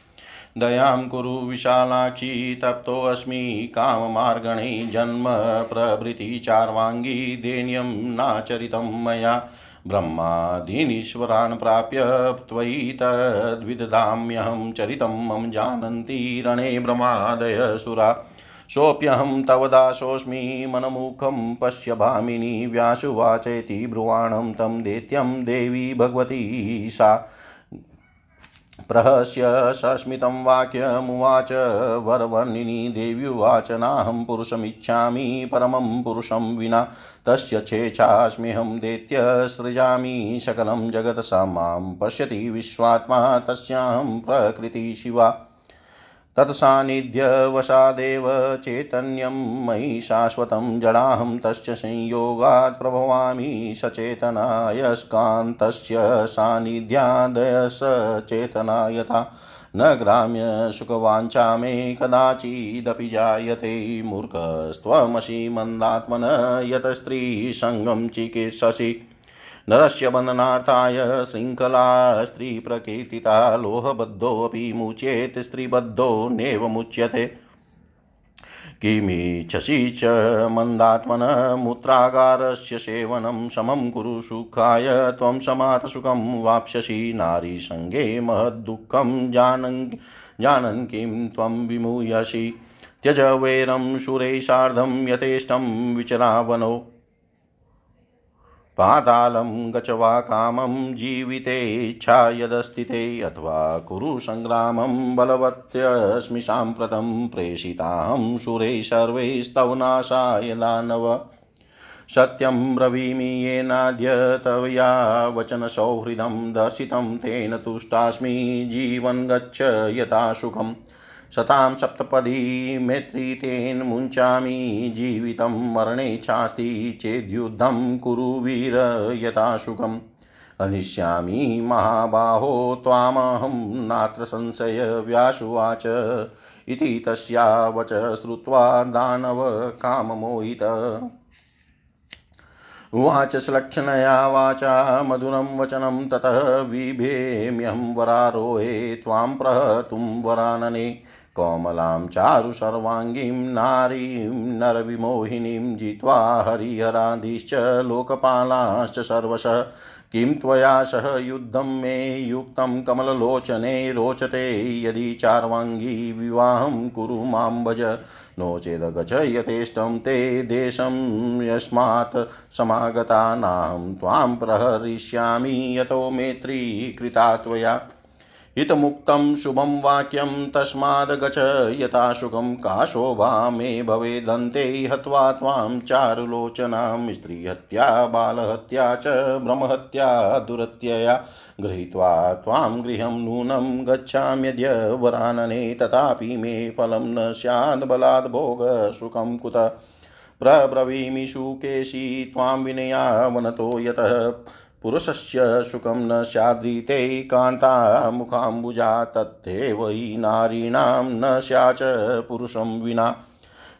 दयां कुरु विशालाक्षी तप्तोऽस्मि काममार्गणे जन्म प्रभृति चार्वाङ्गी दैन्यं नाचरितं मया ब्रह्मादीनीश्वरान् प्राप्य त्वयि तद्विदधाम्यहं चरितं मम जानन्ति रणे ब्रह्मादय सुरा। सोऽप्यहं तव दासोऽस्मि मनमुखं पश्य भामिनी व्यासुवाचेति ब्रुवाणं तं दैत्यं देवी भगवती सा। प्रहस्य सस्मितं वाक्यमुवाच वरवर्णिनी देव्युवाच नाहं पुरुषमिच्छामि, परमं पुरुषं विना। तस्य छेच्छास्म्यहं दैत्य सृजामि सकलं जगत् स माँ पश्यति विश्वात्मा, तस्याहं प्रकृति शिवा। तत्सान्निध्यवशादेव चैतन्यं मयि शाश्वतं जडाहं तस्य संयोगात् प्रभवामि सचेतनायस्कान्तस्य सान्निध्यादयस चेतना यथा न ग्राम्यसुखवाञ्छा मे कदाचिदपि जायते मूर्खस्त्वमसि मन्दात्मन यत स्त्रीसङ्गं चिकित्ससि नरस्य बन्धनार्थाय शृङ्खला स्त्रीप्रकीर्तिता लोहबद्धोऽपि मुच्येत् स्त्रीबद्धो नैव मुच्यते। किमिच्छसि च मन्दात्मन मूत्रागारस्य सेवनं समं कुरु सुखाय त्वं समातसुखं वाप्स्यसि नारीसङ्गे महद्दुःखं जानन् जानन् किं त्वं विमूयसि। त्यज वैरं सुरैः सार्धं यथेष्टं विचरावनो पातालं गच वा कामं जीवितेच्छा यदस्ति ते अथवा कुरु सङ्ग्रामं बलवत्यस्मि साम्प्रतं प्रेषितां सुरे सर्वैस्तव नाशाय दानव सत्यं ब्रवीमि येनाद्य तवया वचनसौहृदं दर्शितं तेन तुष्टास्मि जीवन् गच्छ यथा सुखम्। शतां सप्तपदी मैत्रीतेन मुञ्चामि जीवितं मरणे चास्ति चेद्युद्धं कुरु वीर यथा सुखम् महाबाहो त्वामहं नात्र संशय व्यासुवाच। इति तस्या वच श्रुत्वा दानवकाममोहित उवाच श्लक्षणया वाचा मधुरं वचनं ततः बिभेम्यहं वरारोहे त्वां प्रहतुं वरानने। कोमलां चारु सर्वाङ्गीं नारीं, नरविमोहिनीं जित्वा हरिहरादिश्च लोकपालाश्च सर्वश। किं त्वया सह युद्धं मे युक्तं कमललोचने रोचते, यदि चार्वाङ्गी विवाहं कुरु माँ भज। नो यथेष्टं ते देशं यस्मात् समागतानां, त्वां प्रहरिष्यामि यतो मैत्री, कृता त्वया। हितमुक्तं शुभं वाक्यं तस्माद्गच यथा सुखं का शोभा मे भवेदन्ते हत्वा त्वां चारुलोचनां स्त्रीहत्या, बालहत्या च ब्रह्महत्या दुरत्यया गृहीत्वा त्वां गृहं नूनं गच्छाम्यद्य वरानने तथापि मे फलं न स्याद् बलाद् भोगसुखं कुतः प्रब्रवीमि सुकेशी त्वां विनया वनतो यतः पुरुषस्य सुखं न स्याद्रीते कान्ता मुखाम्बुजा तथैव हि नारीणां न स्याच पुरुषं विना।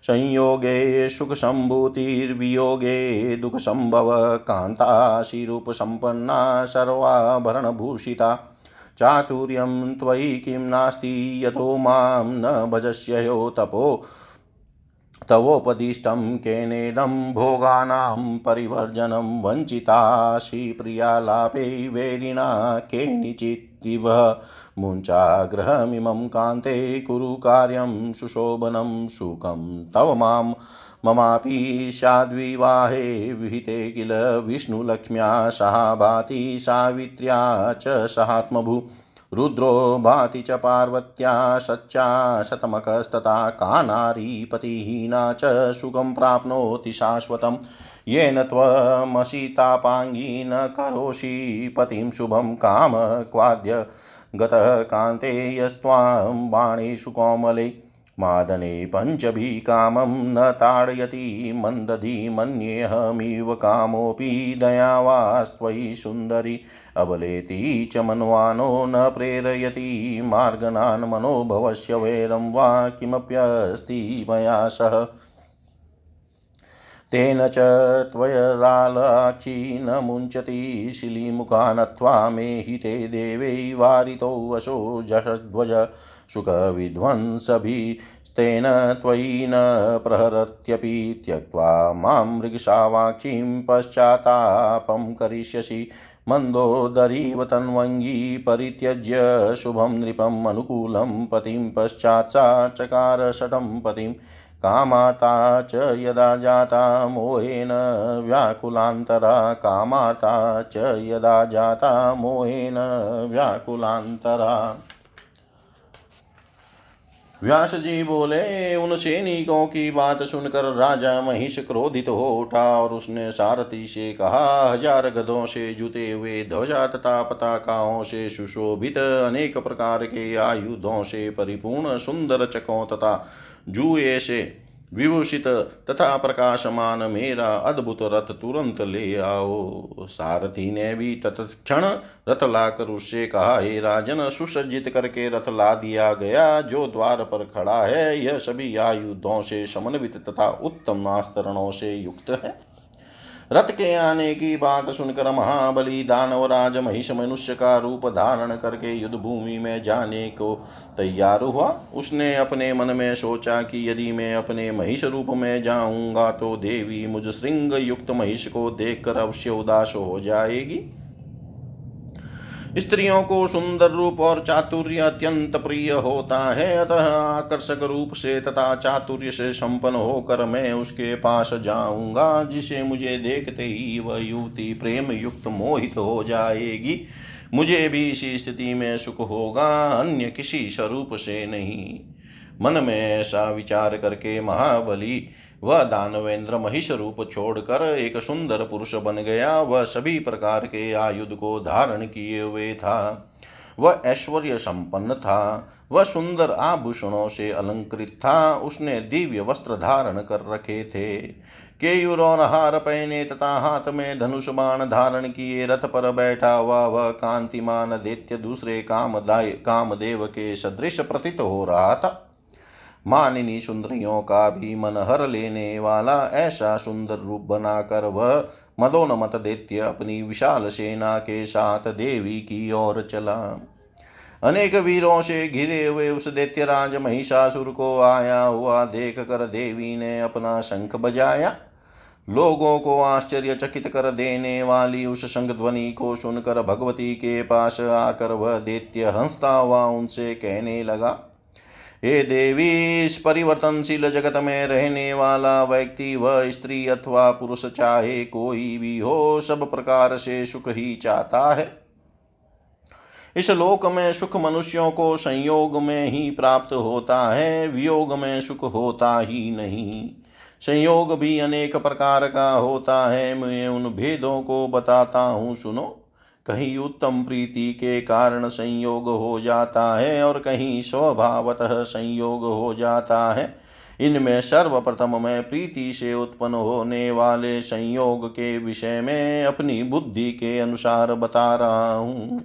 संयोगे सुखसम्भूतिर्वियोगे दुःखसम्भव कान्ताशिरूपसम्पन्ना सर्वाभरणभूषिता। चातुर्यं त्वयि किं नास्ति यतो माँ न भजस्ययो तपो तवोपदिष्टं केनेदं भोगानां परिवर्जनं वञ्चितासि प्रियालापे वेरिणा केनिचित्तिव मुञ्चाग्रहमिमं कान्ते कुरु कार्यं सुशोभनं सुखं तव माँ ममापि स्याद्विवाहे विहिते किल विष्णुलक्ष्म्या सहा भाति सावित्र्या च सहात्मभू रुद्रो भाति च पार्वत्या सच्चा शतमकस्तथा का नारी पतिहीना च सुखं प्राप्नोति शाश्वतं येन त्वमसितापाङ्गी न करोषि पतिं शुभं काम क्वाद्य गतः कान्ते यस्त्वां बाणेषु कोमले। मादने पञ्चभिः कामं न ताडयति मन्दधि मन्येऽहमिव कामोऽपि दयावास्त्वयि सुन्दरि। अबलेति च मन्वानो न प्रेरयति, मार्गनान् मनोभवस्य वैरं वा किमप्यस्ति मया सह। तेन च त्वयरालाक्षी न मुञ्चति शिलीमुखा नत्वा मे हिते देवै वारितो वशो सुखविध्वंसभिस्तेन त्वयि न प्रहरत्यपि त्यक्त्वा माँ मृगशावाक्षीं पश्चात्तापं करिष्यसि। मन्दोदरीव तन्वङ्गी परित्यज्य शुभं नृपम् अनुकूलं पतिं पश्चात् सा चकार शतं पतिं। कामाता च यदा जाता मोहेन व्याकुलान्तरा। कामाता च यदा जाता मोहेन व्याकुलान्तरा। व्यास जी बोले, उन सैनिकों की बात सुनकर राजा महिष क्रोधित हो उठा और उसने सारथी से कहा, हज़ार गधों से जुते हुए ध्वजा तथा पताकाओं से सुशोभित अनेक प्रकार के आयुधों से परिपूर्ण सुंदर चकों तथा जुए से विभूषित, तथा प्रकाशमान मेरा अद्भुत रथ तुरंत ले आओ। सारथी ने भी तत्क्षण रथ लाकर उससे कहा, हे राजन, सुसज्जित करके रथ ला दिया गया। जो द्वार पर खड़ा है, यह सभी आयुधों से समन्वित तथा उत्तम आस्तरणों से युक्त है। रथ के आने की बात सुनकर महाबली दानवराज महिष मनुष्य का रूप धारण करके युद्ध भूमि में जाने को तैयार हुआ। उसने अपने मन में सोचा कि यदि मैं अपने महिष रूप में जाऊँगा तो देवी मुझ श्रृंग युक्त महिष को देखकर अवश्य उदास हो जाएगी। स्त्रियों को सुंदर रूप और चातुर्य अत्यंत प्रिय होता है। अतः आकर्षक रूप से तथा चातुर्य से संपन्न होकर मैं उसके पास जाऊँगा, जिसे मुझे देखते ही वह युवती प्रेम युक्त मोहित हो जाएगी। मुझे भी इसी स्थिति में सुख होगा, अन्य किसी स्वरूप से नहीं। मन में ऐसा विचार करके महाबली वह दानवेंद्र महिष रूप छोड़कर एक सुंदर पुरुष बन गया। वह सभी प्रकार के आयुध को धारण किए हुए था। वह ऐश्वर्य संपन्न था। वह सुंदर आभूषणों से अलंकृत था। उसने दिव्य वस्त्र धारण कर रखे थे। केयूर और हार पहने तथा हाथ में धनुष बाण धारण किए रथ पर बैठा हुआ वह कांतिमान दैत्य दूसरे काम कामदेव के सदृश प्रतीत हो रहा था। मानिनी सुंदरियों का भी मन हर लेने वाला ऐसा सुंदर रूप बनाकर वह मदोनमत दैत्य अपनी विशाल सेना के साथ देवी की ओर चला। अनेक वीरों से घिरे हुए उस दैत्यराज महिषासुर को आया हुआ देख कर देवी ने अपना शंख बजाया। लोगों को आश्चर्यचकित कर देने वाली उस शंख ध्वनि को सुनकर भगवती के पास आकर वह दैत्य हंसता हुआ उनसे कहने लगा हे देवी इस परिवर्तनशील जगत में रहने वाला व्यक्ति वह स्त्री अथवा पुरुष चाहे कोई भी हो, सब प्रकार से सुख ही चाहता है। इस लोक में सुख मनुष्यों को संयोग में ही प्राप्त होता है, वियोग में सुख होता ही नहीं। संयोग भी अनेक प्रकार का होता है, मैं उन भेदों को बताता हूँ, सुनो। कहीं उत्तम प्रीति के कारण संयोग हो जाता है और कहीं स्वभावतः संयोग हो जाता है। इनमें सर्वप्रथम मैं प्रीति से उत्पन्न होने वाले संयोग के विषय में अपनी बुद्धि के अनुसार बता रहा हूँ।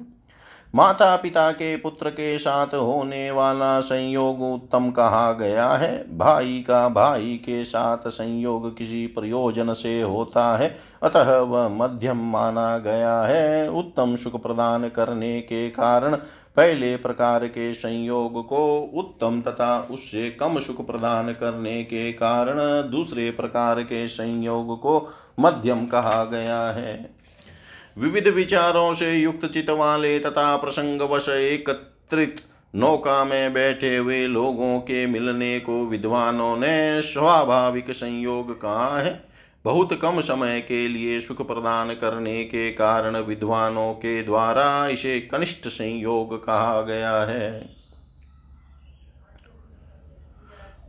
माता पिता के, पुत्र के साथ होने वाला संयोग उत्तम कहा गया है। भाई का भाई के साथ संयोग किसी प्रयोजन से होता है। अतः वह मध्यम माना गया है। उत्तम सुख प्रदान करने के कारण पहले प्रकार के संयोग को उत्तम तथा उससे कम सुख प्रदान करने के कारण दूसरे प्रकार के संयोग को मध्यम कहा गया है। विविध विचारों से युक्त चित वाले तथा प्रसंगवश एकत्रित नौका में बैठे हुए लोगों के मिलने को विद्वानों ने स्वाभाविक संयोग कहा है। बहुत कम समय के लिए सुख प्रदान करने के कारण विद्वानों के द्वारा इसे कनिष्ठ संयोग कहा गया है।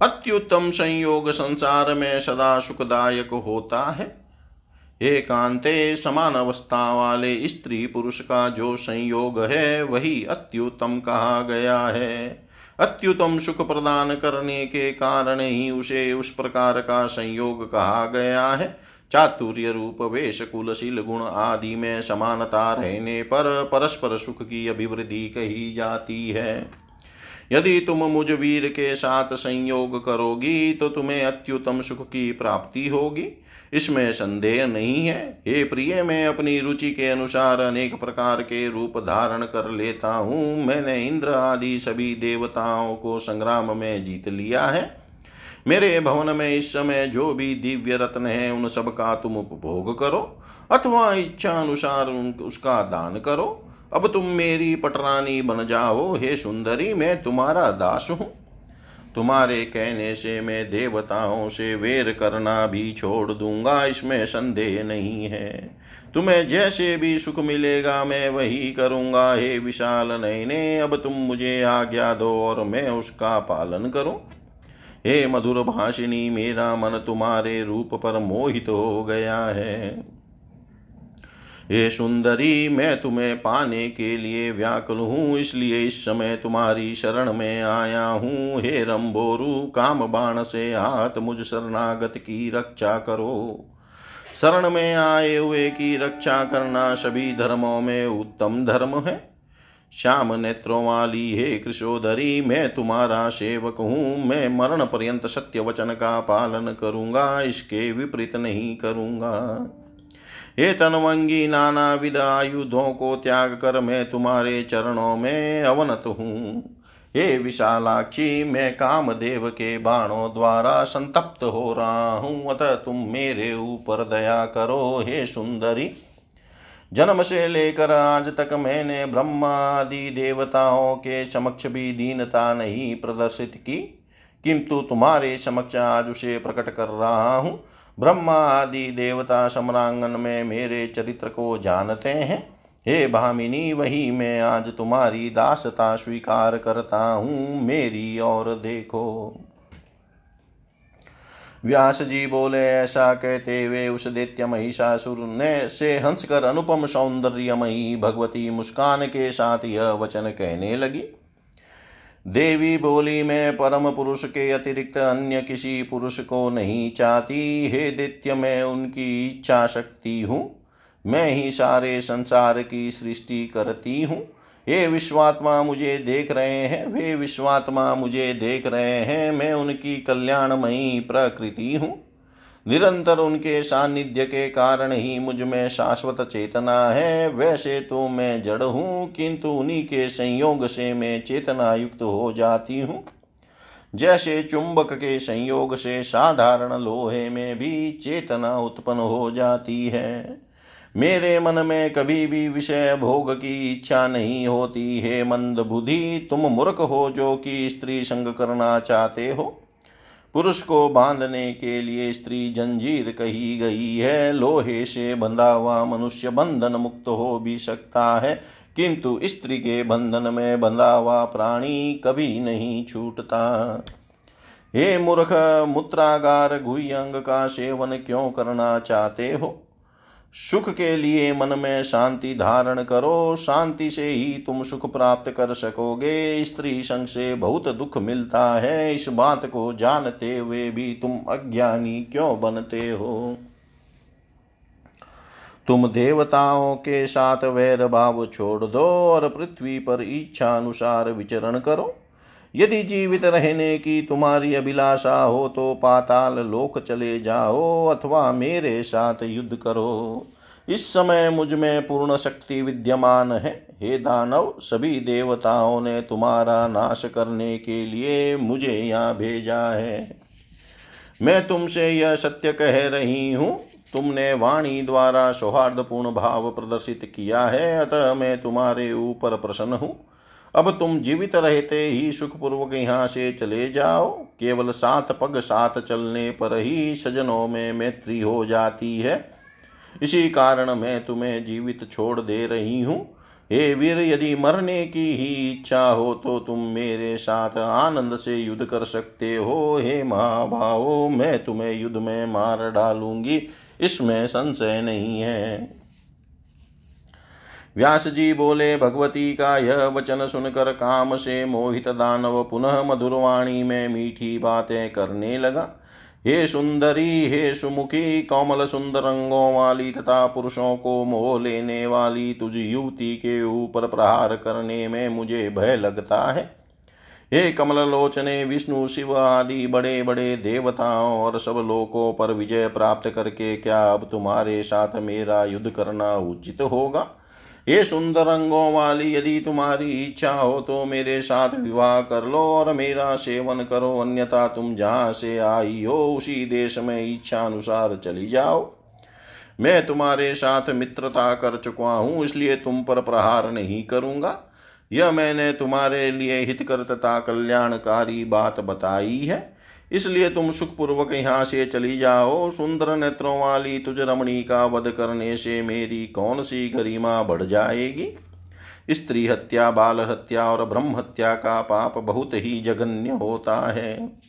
अत्युत्तम संयोग संसार में सदा सुखदायक होता है। एकांते समान अवस्था वाले स्त्री पुरुष का जो संयोग है, वही अत्युत्तम कहा गया है। अत्युतम सुख प्रदान करने के कारण ही उसे उस प्रकार का संयोग कहा गया है। चातुर्य रूप वेश कुलशील गुण आदि में समानता रहने पर परस्पर सुख की अभिवृद्धि कही जाती है। यदि तुम मुझ वीर के साथ संयोग करोगी तो तुम्हें अत्युतम सुख की प्राप्ति होगी। इसमें संदेह नहीं है। हे प्रिय, मैं अपनी रुचि के अनुसार अनेक प्रकार के रूप धारण कर लेता हूँ। मैंने इंद्र आदि सभी देवताओं को संग्राम में जीत लिया है। मेरे भवन में इस समय जो भी दिव्य रत्न है, उन सब का तुम उपभोग करो, अथवा इच्छा अनुसार उसका दान करो। अब तुम मेरी पटरानी बन जाओ, हे सुंदरी, मैं तुम्हारा दास हूँ। तुम्हारे कहने से मैं देवताओं से वेर करना भी छोड़ दूँगा, इसमें संदेह नहीं है। तुम्हें जैसे भी सुख मिलेगा, मैं वही करूँगा, हे विशाल नयने, अब तुम मुझे आज्ञा दो और मैं उसका पालन करूँ। हे मधुर भाषिनी, मेरा मन तुम्हारे रूप पर मोहित हो गया है। हे सुंदरी, मैं तुम्हें पाने के लिए व्याकुल हूँ, इसलिए इस समय तुम्हारी शरण में आया हूँ। हे रंबोरु, काम बाण से हाथ मुझ शरणागत की रक्षा करो। शरण में आए हुए की रक्षा करना सभी धर्मों में उत्तम धर्म है। श्याम नेत्रों वाली हे कृषोधरी मैं तुम्हारा सेवक हूँ। मैं मरण पर्यंत सत्य वचन का पालन करूँगा, इसके विपरीत नहीं करूँगा। हे तनवंगी नाना विद आयुधों को त्याग कर मैं तुम्हारे चरणों में अवनत हूँ। हे विशालाक्षी, मैं कामदेव के बाणों द्वारा संतप्त हो रहा हूँ। अतः तुम मेरे ऊपर दया करो, हे सुंदरी। जन्म से लेकर आज तक मैंने ब्रह्मा आदि देवताओं के समक्ष भी दीनता नहीं प्रदर्शित की, किंतु तुम्हारे समक्ष आज उसे प्रकट कर रहा हूँ। ब्रह्मा आदि देवता सम्रांगन में मेरे चरित्र को जानते हैं। हे भामिनी, वही मैं आज तुम्हारी दासता स्वीकार करता हूँ। मेरी और देखो। व्यास जी बोले, ऐसा कहते हुए उस दैत्य महिषासुर ने से हंसकर अनुपम सौंदर्यमयी भगवती मुस्कान के साथ यह वचन कहने लगी। देवी बोली मैं परम पुरुष के अतिरिक्त अन्य किसी पुरुष को नहीं चाहती। हे दित्य, मैं उनकी इच्छा शक्ति हूँ। मैं ही सारे संसार की सृष्टि करती हूँ। हे विश्वात्मा, मुझे देख रहे हैं। वे विश्वात्मा, मुझे देख रहे हैं। मैं उनकी कल्याणमयी प्रकृति हूँ। निरंतर उनके सानिध्य के कारण ही मुझमें शाश्वत चेतना है। वैसे तो मैं जड़ हूँ, किंतु उन्हीं के संयोग से मैं चेतना युक्त हो जाती हूँ। जैसे चुंबक के संयोग से साधारण लोहे में भी चेतना उत्पन्न हो जाती है। मेरे मन में कभी भी विषय भोग की इच्छा नहीं होती। है मंद बुद्धि, तुम मूर्ख हो जो कि स्त्री संग करना चाहते हो। पुरुष को बांधने के लिए स्त्री जंजीर कही गई है। लोहे से बंधा हुआ मनुष्य बंधन मुक्त हो भी सकता है, किंतु स्त्री के बंधन में बंधा हुआ प्राणी कभी नहीं छूटता। हे मूर्ख, मूत्रागार, गुह्यंग का सेवन क्यों करना चाहते हो? सुख के लिए मन में शांति धारण करो, शांति से ही तुम सुख प्राप्त कर सकोगे। स्त्री संग से बहुत दुख मिलता है, इस बात को जानते हुए भी तुम अज्ञानी क्यों बनते हो? तुम देवताओं के साथ वैर भाव छोड़ दो और पृथ्वी पर इच्छा अनुसार विचरण करो। यदि जीवित रहने की तुम्हारी अभिलाषा हो तो पाताल लोक चले जाओ अथवा मेरे साथ युद्ध करो। इस समय मुझमें पूर्ण शक्ति विद्यमान है। हे दानव, सभी देवताओं ने तुम्हारा नाश करने के लिए मुझे यहाँ भेजा है। मैं तुमसे यह सत्य कह रही हूँ, तुमने वाणी द्वारा सौहार्दपूर्ण भाव प्रदर्शित किया है, अतः मैं तुम्हारे ऊपर प्रसन्न हूँ। अब तुम जीवित रहते ही सुखपूर्वक यहाँ से चले जाओ। केवल सात पग साथ चलने पर ही सजनों में मैत्री हो जाती है। इसी कारण मैं तुम्हें जीवित छोड़ दे रही हूँ। हे वीर, यदि मरने की ही इच्छा हो तो तुम मेरे साथ आनंद से युद्ध कर सकते हो। हे महाभावो, मैं तुम्हें युद्ध में मार डालूँगी। इसमें संशय नहीं है। व्यास जी बोले, भगवती का यह वचन सुनकर काम से मोहित दानव पुनः मधुरवाणी में मीठी बातें करने लगा। हे सुंदरी, हे सुमुखी, कोमल सुंदर रंगों वाली तथा पुरुषों को मोह लेने वाली तुझ युवती के ऊपर प्रहार करने में मुझे भय लगता है। हे कमल लोचने विष्णु, शिव आदि बड़े बड़े देवताओं और सब लोकों पर विजय प्राप्त करके क्या अब तुम्हारे साथ मेरा युद्ध करना उचित होगा? ये सुंदर अंगों वाली, यदि तुम्हारी इच्छा हो तो मेरे साथ विवाह कर लो और मेरा सेवन करो, अन्यथा तुम जहाँ से आई हो, उसी देश में इच्छा अनुसार चली जाओ। मैं तुम्हारे साथ मित्रता कर चुका हूँ, इसलिए तुम पर प्रहार नहीं करूँगा। यह मैंने तुम्हारे लिए हितकर तथा कल्याणकारी बात बताई है। इसलिए तुम सुखपूर्वक यहाँ से चली जाओ। सुंदर नेत्रों वाली तुझ रमणी का वध करने से मेरी कौन सी गरिमा बढ़ जाएगी? स्त्री हत्या, बाल हत्या और ब्रह्म हत्या का पाप बहुत ही जघन्य होता है।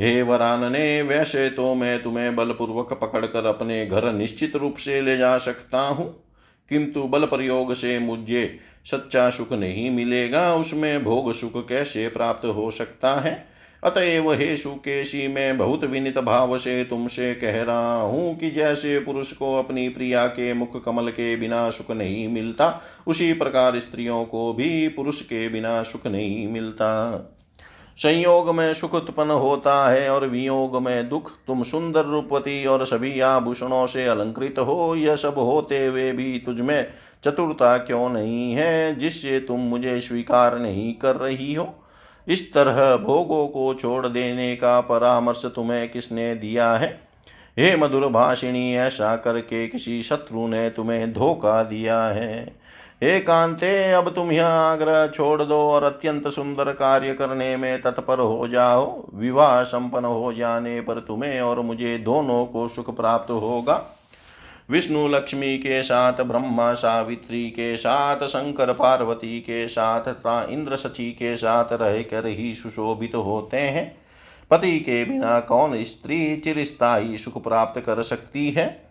हे वरानने, वैसे तो मैं तुम्हें बलपूर्वक पकड़कर अपने घर निश्चित रूप से ले जा सकता हूँ। किंतु बल प्रयोग से मुझे सच्चा सुख नहीं मिलेगा। उसमें भोग सुख कैसे प्राप्त हो सकता है? अतएव हे सुकेशी मैं बहुत विनित भाव से तुमसे कह रहा हूँ कि जैसे पुरुष को अपनी प्रिया के मुख कमल के बिना सुख नहीं मिलता, उसी प्रकार स्त्रियों को भी पुरुष के बिना सुख नहीं मिलता। संयोग में सुख उत्पन्न होता है और वियोग में दुख तुम सुंदर रूपवती और सभी आभूषणों से अलंकृत हो, यह सब होते हुए भी तुझमें चतुरता क्यों नहीं है, जिससे तुम मुझे स्वीकार नहीं कर रही हो? इस तरह भोगों को छोड़ देने का परामर्श तुम्हें किसने दिया है? हे मधुर भाषिणी, ऐसा करके किसी शत्रु ने तुम्हें धोखा दिया है। हे कांते, अब तुम यह आग्रह छोड़ दो और अत्यंत सुंदर कार्य करने में तत्पर हो जाओ। विवाह संपन्न हो जाने पर तुम्हें और मुझे दोनों को सुख प्राप्त होगा। विष्णु लक्ष्मी के साथ, ब्रह्मा सावित्री के साथ, शंकर पार्वती के साथ, तथा इंद्र सची के साथ रहकर ही सुशोभित होते हैं। पति के बिना कौन स्त्री चिरस्थायी सुख प्राप्त कर सकती है?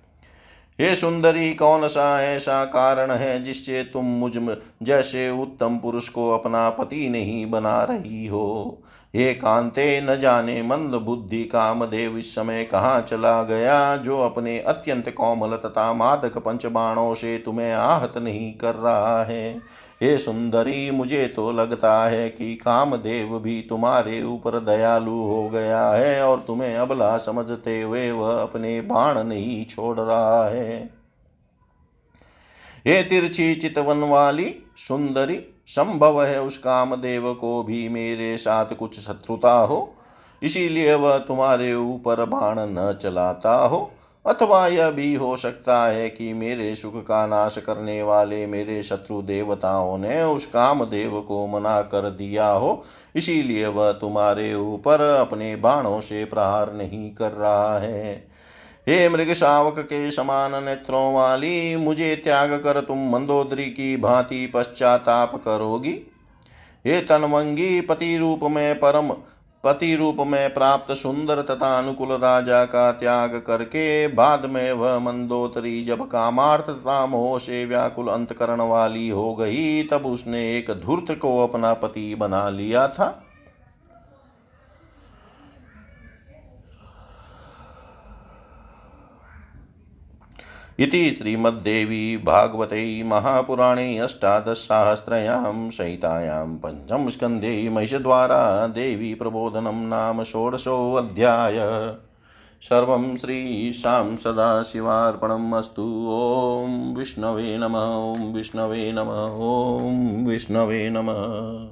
हे सुंदरी, कौन सा ऐसा कारण है जिससे तुम मुझ जैसे उत्तम पुरुष को अपना पति नहीं बना रही हो? हे कांते न जाने मंद बुद्धि कामदेव इस समय कहाँ चला गया, जो अपने अत्यंत कोमल तथा मादक पंचबाणों से तुम्हें आहत नहीं कर रहा है। हे सुंदरी, मुझे तो लगता है कि कामदेव भी तुम्हारे ऊपर दयालु हो गया है और तुम्हें अबला समझते हुए वह अपने बाण नहीं छोड़ रहा है। हे तिरछी चितवन वाली सुंदरी संभव है उस कामदेव को भी मेरे साथ कुछ शत्रुता हो। इसीलिए वह तुम्हारे ऊपर बाण न चलाता हो। अथवा यह भी हो सकता है कि मेरे सुख का नाश करने वाले मेरे शत्रु देवताओं ने उस कामदेव को मना कर दिया हो। इसीलिए वह तुम्हारे ऊपर अपने बाणों से प्रहार नहीं कर रहा है। हे मृग शावक के समान नेत्रों वाली, मुझे त्याग कर तुम मंदोदरी की भांति पश्चाताप करोगी। हे तनवंगी, पति रूप में परम, पति रूप में प्राप्त सुंदर तथा अनुकूल राजा का त्याग करके बाद में वह मंदोतरी जब कामार्थ तथा मोह से व्याकुल अंतकरण वाली हो गई, तब उसने एक धूर्त को अपना पति बना लिया था। इति श्रीमद्देवी भागवते महापुराणे अष्टादशसाहस्रयां सहितायां पञ्चम स्कन्धे महिषद्वारा देवी प्रबोधनं नाम षोडशोऽध्याय। सर्वं श्रीशां सदाशिवार्पणम् अस्तु। ॐ विष्णवे नम। ॐ विष्णवे नम। ॐ विष्णवे नमः।